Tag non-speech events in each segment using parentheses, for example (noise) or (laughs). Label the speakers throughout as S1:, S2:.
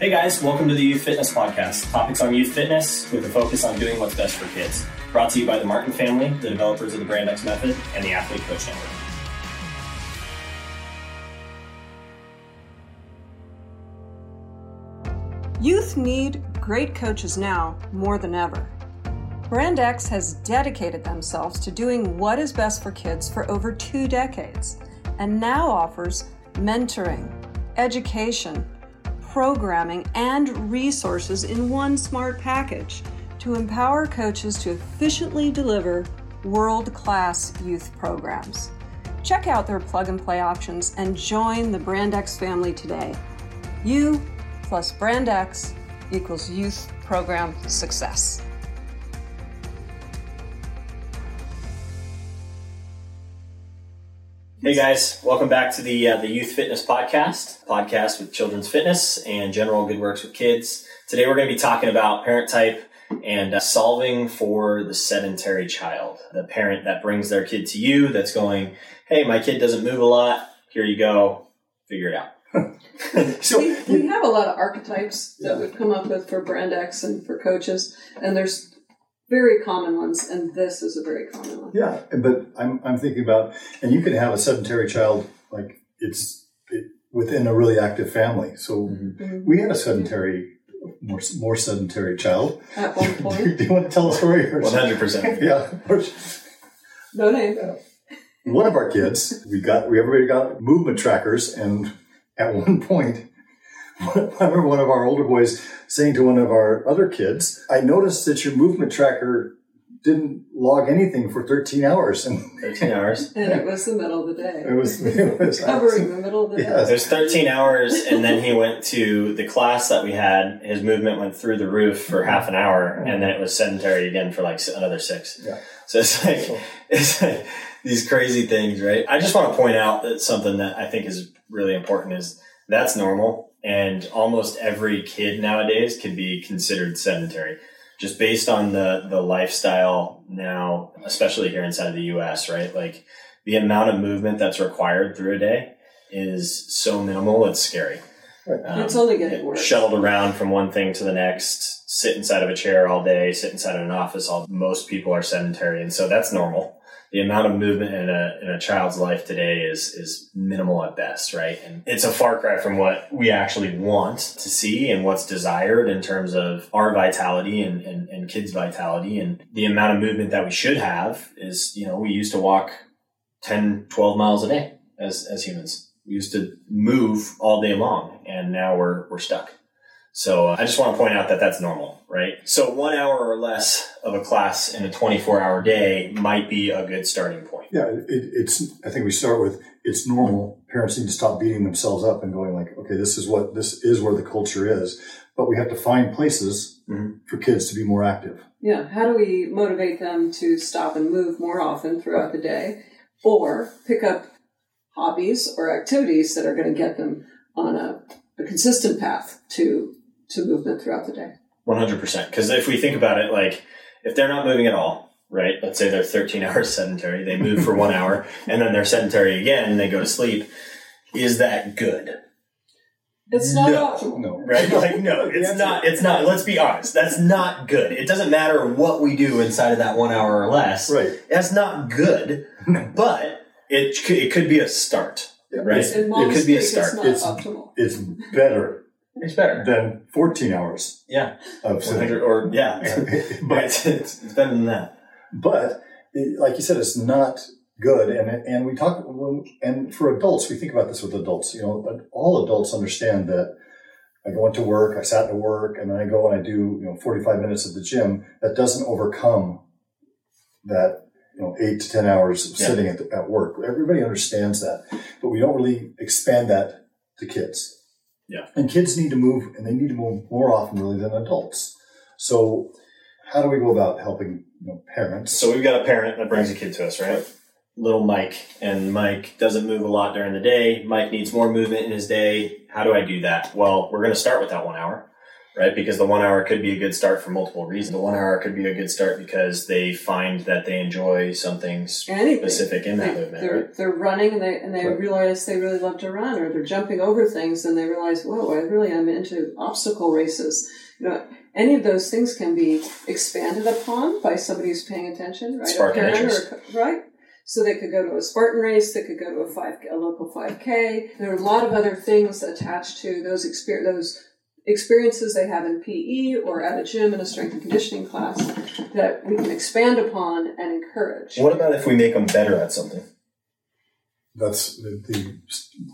S1: Hey guys, welcome to the Youth Fitness Podcast. Topics on youth fitness with a focus on doing what's best for kids. Brought to you by the Martin family, the developers of the Brand X Method, and the Athlete Coach Network.
S2: Youth need great coaches now more than ever. Brand X has dedicated themselves to doing what is best for kids for over two decades and now offers mentoring, education, programming, and resources in one smart package to empower coaches to efficiently deliver world class youth programs. Check out their plug and play options and join the Brand X family today. You plus Brand X equals youth program success.
S1: Hey guys, welcome back to the uh, the Youth Fitness Podcast, podcast with children's fitness and general good works with kids. Today we're going to be talking about parent type and uh, solving for the sedentary child, the parent that brings their kid to you that's going, "Hey, my kid doesn't move a lot. Here you go, figure it out." (laughs)
S2: so we, we have a lot of archetypes that we've come up with for brand X and for coaches, and there's very common ones, and this is a very common one.
S3: Yeah, but I'm, I'm thinking about, and you can have a sedentary child like it's it, within a really active family. So mm-hmm. we had a sedentary, more more sedentary child.
S2: At one (laughs) point,
S3: do you want to tell a story?
S1: One hundred percent. (laughs)
S3: Yeah.
S2: no name.
S3: One of our kids, we got we everybody got movement trackers, and at one point, (laughs) I remember one of our older boys saying to one of our other kids, I noticed that your movement tracker didn't log anything for 13 hours.
S1: And (laughs) 13 hours.
S2: and it was the middle of the day.
S3: It was, it was (laughs)
S2: covering the middle of the yes.
S1: day. It was 13 hours, and then he went to the class that we had. His movement went through the roof for half an hour, and then it was sedentary again for like another six.
S3: Yeah.
S1: So it's like, it's like these crazy things, right? I just want to point out that something that I think is really important is that's normal and almost every kid nowadays can be considered sedentary. Just based on the the lifestyle now especially here inside of the US right? Like the amount of movement that's required through a day is so minimal it's scary.
S2: Um, it's only getting worse.
S1: shuttled around from one thing to the next sit inside of a chair all day sit inside of an office all most people are sedentary and so that's normal the amount of movement in a in a child's life today is is minimal at best, right? And it's a far cry from what we actually want to see and what's desired in terms of our vitality and, and, and kids' vitality. And the amount of movement that we should have is, you know, we used to walk 10, 12 miles a day as as humans. We used to move all day long and now we're we're stuck. So uh, I just want to point out that that's normal, right? So one hour or less of a class in a 24 hour day might be a good starting point.
S3: Yeah, it, it's, I think we start with it's normal. Parents need to stop beating themselves up and going like, okay, this is what, this is where the culture is. But we have to find places mm-hmm. for kids to be more active.
S2: Yeah. How do we motivate them to stop and move more often throughout the day or pick up hobbies or activities that are going to get them on a, a consistent path to to movement throughout the day.
S1: 100%. Because if we think about it, like if they're not moving at all, right? Let's say they're 13 (laughs) hours sedentary, they move for one hour, and then they're sedentary again and they go to sleep. Is that good?
S2: It's not no, optimal.
S1: No. Right? Like, no, it's not. It's not. Let's be honest. That's not good. It doesn't matter what we do inside of that one hour or less.
S3: Right.
S1: That's not good, (laughs) but it, it could be a start. Right?
S2: it could be a start. It's, it's, optimal.
S3: it's better
S1: it's better
S3: than 14 hours.
S1: Yeah.
S3: Of sitting.
S1: Or, yeah. (laughs) but it's, (laughs) it's, it's, better than that.
S3: But, it, like you said, it's not good. And, and we talk, and for adults, we think about this with adults. You know, all adults understand that I go into work, I sat to work, and then I go and I do, you know, 45 minutes at the gym. That doesn't overcome that, you know, eight to 10 hours of yeah. sitting at, the, at work. Everybody understands that, but we don't really expand that to kids.
S1: Yeah.
S3: And kids need to move, and they need to move more often really than adults. So, how do we go about helping you know, parents?
S1: So we've got a parent that brings a kid to us, right? right? Little Mike, and Mike doesn't move a lot during the day. Mike needs more movement in his day. How do I do that? Well, we're going to start with that one hour. Right? Because the one hour could be a good start for multiple reasons. The one hour could be a good start because they find that they enjoy something specific in that
S2: They,
S1: movement.
S2: they're
S1: right?
S2: they're running and they and they
S3: Right.
S2: realize they really love to run, or they're jumping over things and they realize, whoa, I really am into obstacle races. You know, any of those things can be expanded upon by somebody who's paying attention, right?
S1: Spark
S2: a
S1: an
S2: parent
S1: interest.
S2: or right. So they could go to a Spartan race. They could go to a five, a local five k. There are a lot of other things attached to those exper- those experiences they have in PE or at a gym in a strength and conditioning class that we can expand upon and encourage.
S1: What about if we make them better at something?
S3: That's the, the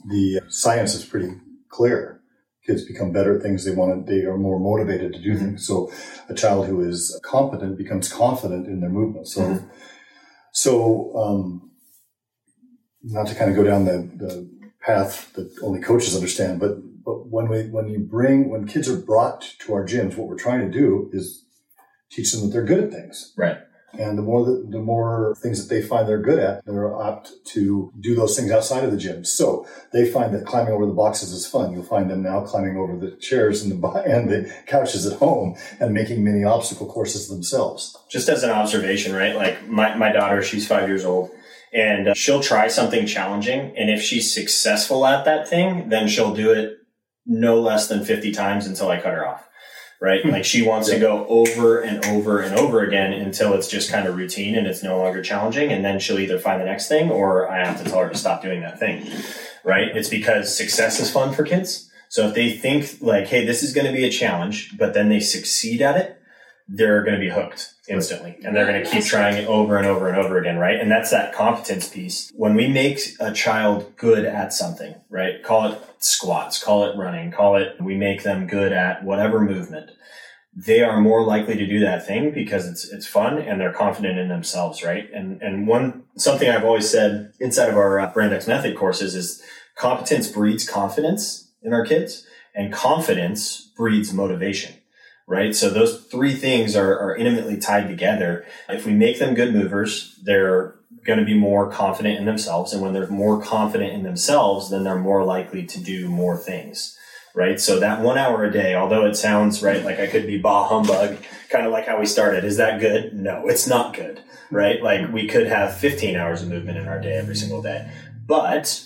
S3: the science is pretty clear. Kids become better at things they want to. They are more motivated to do
S1: Mhm.
S3: things. So, a child who is competent becomes confident in their movement. So,
S1: Mhm.
S3: so um, not to kind of go down the, the path that only coaches understand, but but when we when you bring when kids are brought to our gyms, what we're trying to do is teach them that they're good at things.
S1: Right.
S3: And the more that, the more things that they find they're good at, they're apt to do those things outside of the gym. So they find that climbing over the boxes is fun. You'll find them now climbing over the chairs and the (laughs) and the couches at home and making mini obstacle courses themselves.
S1: just as an observation, right? Like my, my daughter, she's five years old and uh, she'll try something challenging. And if she's successful at that thing, then she'll do it no less than 50 times until I cut her off. Right. Hmm. Like she wants to go over and over and over again until it's just kind of routine and it's no longer challenging. And then she'll either find the next thing or I have to tell her to stop doing that thing. Right. It's because success is fun for kids. So if they think like, hey, this is going to be a challenge, but then they succeed at it, they're going to be hooked instantly and they're going to keep trying it over and over and over again, right? And that's that competence piece. When we make a child good at something, right? Call it squats, call it running, call it, we make them good at whatever movement. They are more likely to do that thing because it's it's fun and they're confident in themselves, right? And and one something I've always said inside of our uh, Brand X Method courses is competence breeds confidence in our kids, and confidence breeds motivation right? So those three things are, are intimately tied together. If we make them good movers, they're going to be more confident in themselves. And when they're more confident in themselves, then they're more likely to do more things. Right. So that one hour a day, although it sounds right, like I could be bah humbug, kind of like how we started. Is that good? No, it's not good. Right. Like we could have 15 hours of movement in our day every single day, but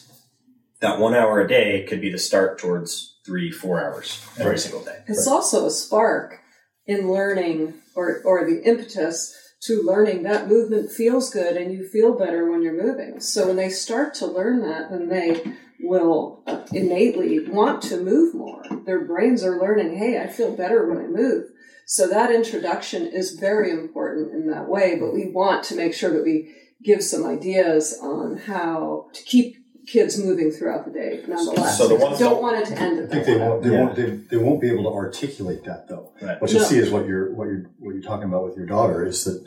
S1: that one hour a day could be the start towards three, four hours every
S3: Right.
S1: single day.
S2: It's also a spark in learning or, or the impetus to learning that movement feels good and you feel better when you're moving. So when they start to learn that, then they will uh, innately want to move more. Their brains are learning, hey, I feel better when I move. So that introduction is very important in that way, but we want to make sure that we give some ideas on how to keep kids moving throughout the day nonetheless.
S1: So the ones
S2: don't want it to end
S3: I think
S2: that
S3: they won't. They
S1: Yeah.
S3: won't. They, they won't be able to articulate that though.
S1: Right.
S3: What you'll
S2: No.
S3: see is what you're what you're what you're talking about with your daughter is that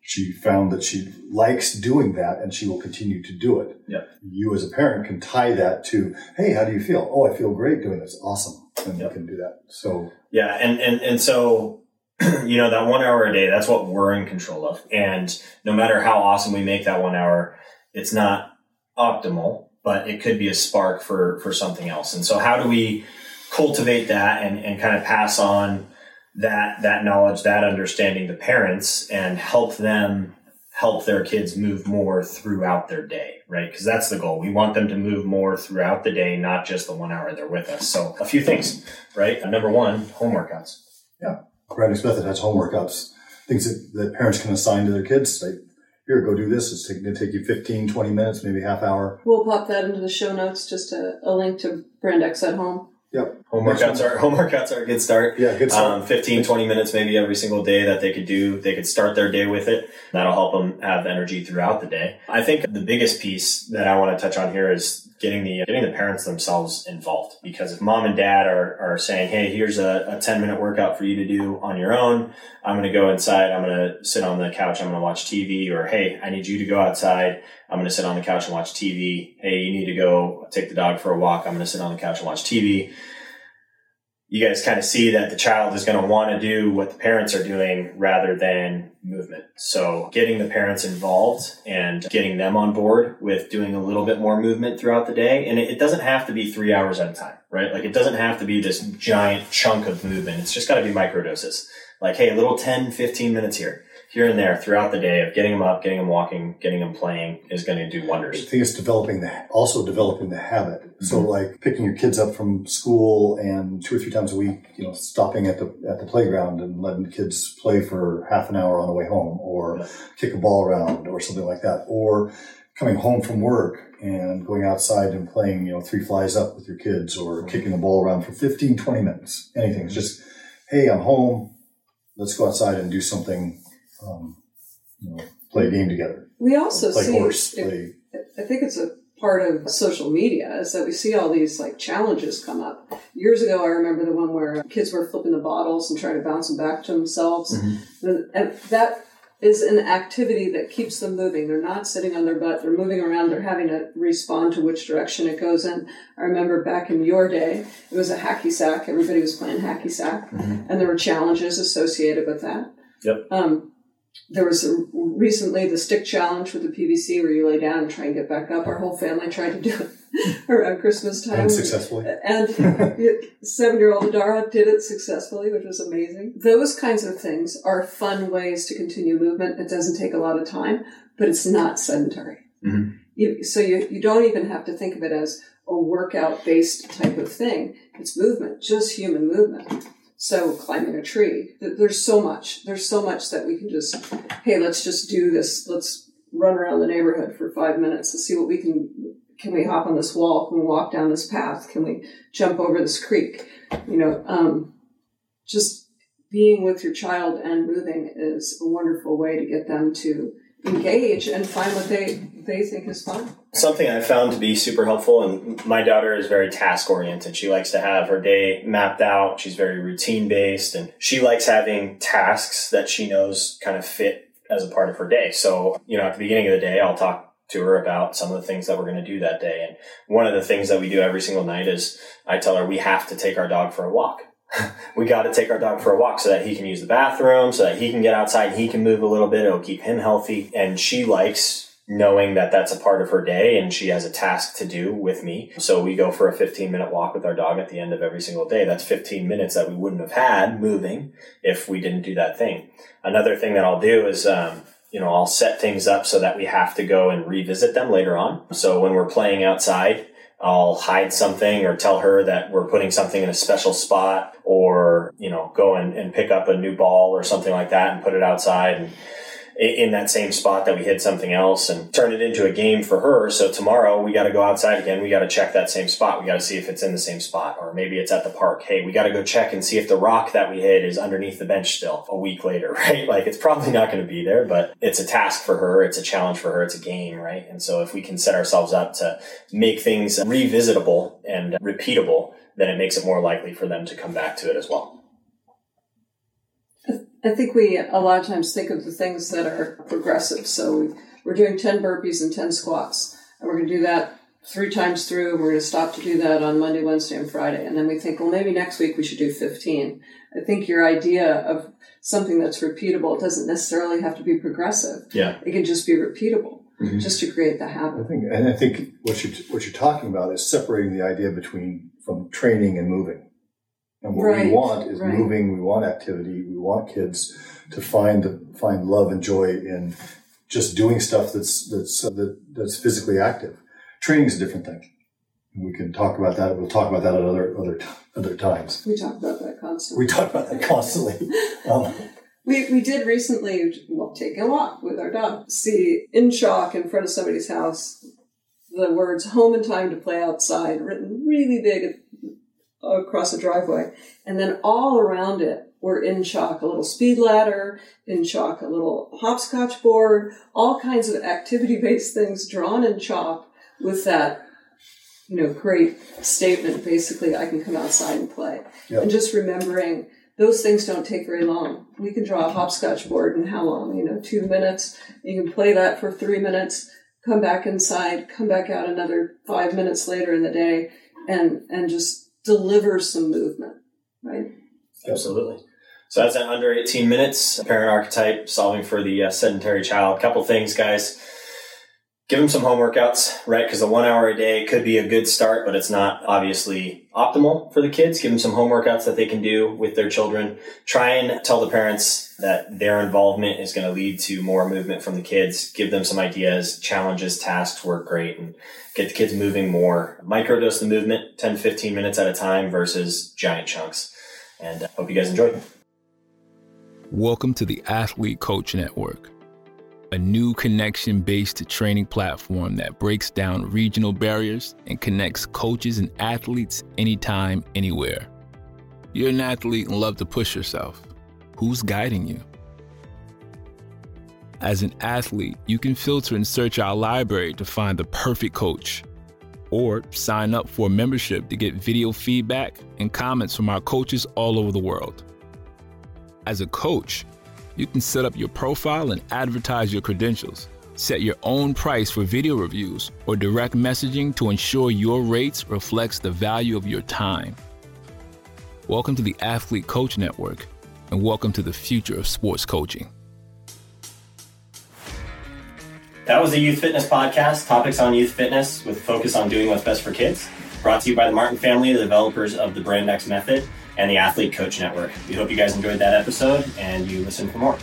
S3: she found that she likes doing that and she will continue to do it.
S1: Yep.
S3: You as a parent can tie that to, hey, how do you feel? Oh, I feel great doing this. Awesome. And
S1: Yep.
S3: you can do that. So
S1: Yeah, and and and so (clears throat) you know that one hour a day, that's what we're in control of. And no matter how awesome we make that one hour, it's not optimal, but it could be a spark for for something else. And so how do we cultivate that and, and kind of pass on that that knowledge, that understanding to parents and help them help their kids move more throughout their day, right? Because that's the goal. We want them to move more throughout the day, not just the one hour they're with us. So a few things, right? Number one, home workouts.
S3: Brand X Method has home workouts, things that, that parents can assign to their kids. Like, here, go do this. It's going to take you 15, 20 minutes, maybe half hour.
S2: We'll pop that into the show notes, just a, a link to Brand X at home.
S3: Yep.
S1: Home
S3: Next
S1: workouts
S3: one.
S1: are home workouts are a good start.
S3: Yeah, good start.
S1: Um, 15, 20 minutes maybe every single day that they could do. They could start their day with it. That'll help them have energy throughout the day. I think the biggest piece that I want to touch on here is getting the getting the parents themselves involved. Because if mom and dad are, are saying, hey, here's a, a 10 minute workout for you to do on your own. I'm going to go inside. I'm going to sit on the couch. I'm going to watch TV. Or, hey, I need you to go outside. I'm going to sit on the couch and watch TV. Hey, you need to go take the dog for a walk. I'm going to sit on the couch and watch TV you guys kind of see that the child is going to want to do what the parents are doing rather than movement. So getting the parents involved and getting them on board with doing a little bit more movement throughout the day. And it, doesn't have to be three hours at a time, right? Like it doesn't have to be this giant chunk of movement. It's just got to be microdoses. Like, hey, a little 10, 15 minutes here here and there throughout the day of getting them up, getting them walking, getting them playing is going to do wonders.
S3: I think it's developing the also developing the habit. Mm-hmm. So like picking your kids up from school and two or three times a week, you know, stopping at the at the playground and letting the kids play for half an hour on the way home, or yeah. kick a ball around, or something like that, or coming home from work and going outside and playing, you know, three flies up with your kids or kicking the ball around for 15, 20 minutes. Anything. It's just, hey, I'm home. Let's go outside and do something um, you know, play a game together.
S2: We also
S3: play
S2: see,
S3: horse. Play.
S2: I think it's a part of social media is that we see all these like challenges come up. Years ago, I remember the one where kids were flipping the bottles and trying to bounce them back to themselves. Mm-hmm. And that is an activity that keeps them moving. They're not sitting on their butt. They're moving around. They're having to respond to which direction it goes in. I remember back in your day, it was a hacky sack. Everybody was playing hacky sack, mm-hmm. and there were challenges associated with that.
S1: Yep.
S2: Um, there was a, recently the stick challenge with the PVC where you lay down and try and get back up. Our whole family tried to do it (laughs) around Christmas time.
S3: And (laughs) successfully.
S2: And seven year old Adara did it successfully, which was amazing. Those kinds of things are fun ways to continue movement. It doesn't take a lot of time, but it's not sedentary. Mm-hmm. You, so you, you don't even have to think of it as a workout based type of thing. It's movement, just human movement. So climbing a tree, there's so much. There's so much that we can just, hey, let's just do this. Let's run around the neighborhood for five minutes and see what we can. Can we hop on this wall? Can we walk down this path? Can we jump over this creek? You know, um, just being with your child and moving is a wonderful way to get them to engage and find what they they think is fun.
S1: Something I found to be super helpful, and my daughter is very task oriented. She likes to have her day mapped out. She's very routine based, and she likes having tasks that she knows kind of fit as a part of her day. So, you know, at the beginning of the day, I'll talk to her about some of the things that we're going to do that day. And one of the things that we do every single night is I tell her we have to take our dog for a walk (laughs) we got to take our dog for a walk so that he can use the bathroom, so that he can get outside, and he can move a little bit. It'll keep him healthy. And she likes knowing that that's a part of her day and she has a task to do with me. So we go for a 15 minute walk with our dog at the end of every single day. That's 15 minutes that we wouldn't have had moving if we didn't do that thing. Another thing that I'll do is, um, you know, I'll set things up so that we have to go and revisit them later on. So when we're playing outside, I'll hide something or tell her that we're putting something in a special spot or, you know, go and, and pick up a new ball or something like that and put it outside and in that same spot that we hid something else and turn it into a game for her. So tomorrow we got to go outside again. We got to check that same spot. We got to see if it's in the same spot or maybe it's at the park. Hey, we got to go check and see if the rock that we hid is underneath the bench still a week later, (laughs) right? Like it's probably not going to be there, but it's a task for her. It's a challenge for her. It's a game, right? And so if we can set ourselves up to make things revisitable and repeatable, then it makes it more likely for them to come back to it as well.
S2: I think we a lot of times think of the things that are progressive. So we, we're doing 10 burpees and 10 squats, and we're going to do that three times through. And we're going to stop to do that on Monday, Wednesday, and Friday. And then we think, well, maybe next week we should do 15. I think your idea of something that's repeatable, it doesn't necessarily have to be progressive.
S1: Yeah.
S2: It can just be repeatable. Mm-hmm. Just to create the habit.
S3: I think, and I think what you're, what you're talking about is separating the idea between from training and moving. And what right, we want is right. moving. We want activity. We want kids to find find love and joy in just doing stuff that's that's uh, that, that's physically active. Training is a different thing. we can talk about that. We'll talk about that at other other other times.
S2: We talk about that constantly.
S3: We talk about that constantly. (laughs) Um,
S2: we, we did recently, well, taking a walk with our dog, see in chalk in front of somebody's house the words home and time to play outside written really big across the driveway. And then all around it were in chalk a little speed ladder, in chalk a little hopscotch board, all kinds of activity based things drawn in chalk with that, you know, great statement basically, I can come outside and play. Yep. And just remembering those things don't take very long. We can draw a hopscotch board in how long? You know, two minutes. You can play that for three minutes, come back inside, come back out another five minutes later in the day, and and just deliver some movement. Right.
S1: Absolutely. So that's an under 18 minutes parent archetype solving for the uh, sedentary child. Couple things, guys. Give them some home workouts, right? Because the one hour a day could be a good start, but it's not obviously optimal for the kids. Give them some home workouts that they can do with their children. Try and tell the parents that their involvement is going to lead to more movement from the kids. Give them some ideas, challenges, tasks work great and get the kids moving more. Microdose the movement 10 15 minutes at a time versus giant chunks. And I uh, hope you guys enjoy.
S4: Welcome to the Athlete Coach Network, a new connection based training platform that breaks down regional barriers and connects coaches and athletes anytime, anywhere. You're an athlete and love to push yourself. Who's guiding you? As an athlete, you can filter and search our library to find the perfect coach, or sign up for a membership to get video feedback and comments from our coaches all over the world. As a coach, you can set up your profile and advertise your credentials. Set your own price for video reviews or direct messaging to ensure your rates reflects the value of your time. Welcome to the Athlete Coach Network and welcome to the future of sports coaching.
S1: That was the Youth Fitness Podcast, topics on youth fitness with focus on doing what's best for kids. Brought to you by the Martin family, the developers of the Brand X Method and the Athlete Coach Network. We hope you guys enjoyed that episode and you listen for more.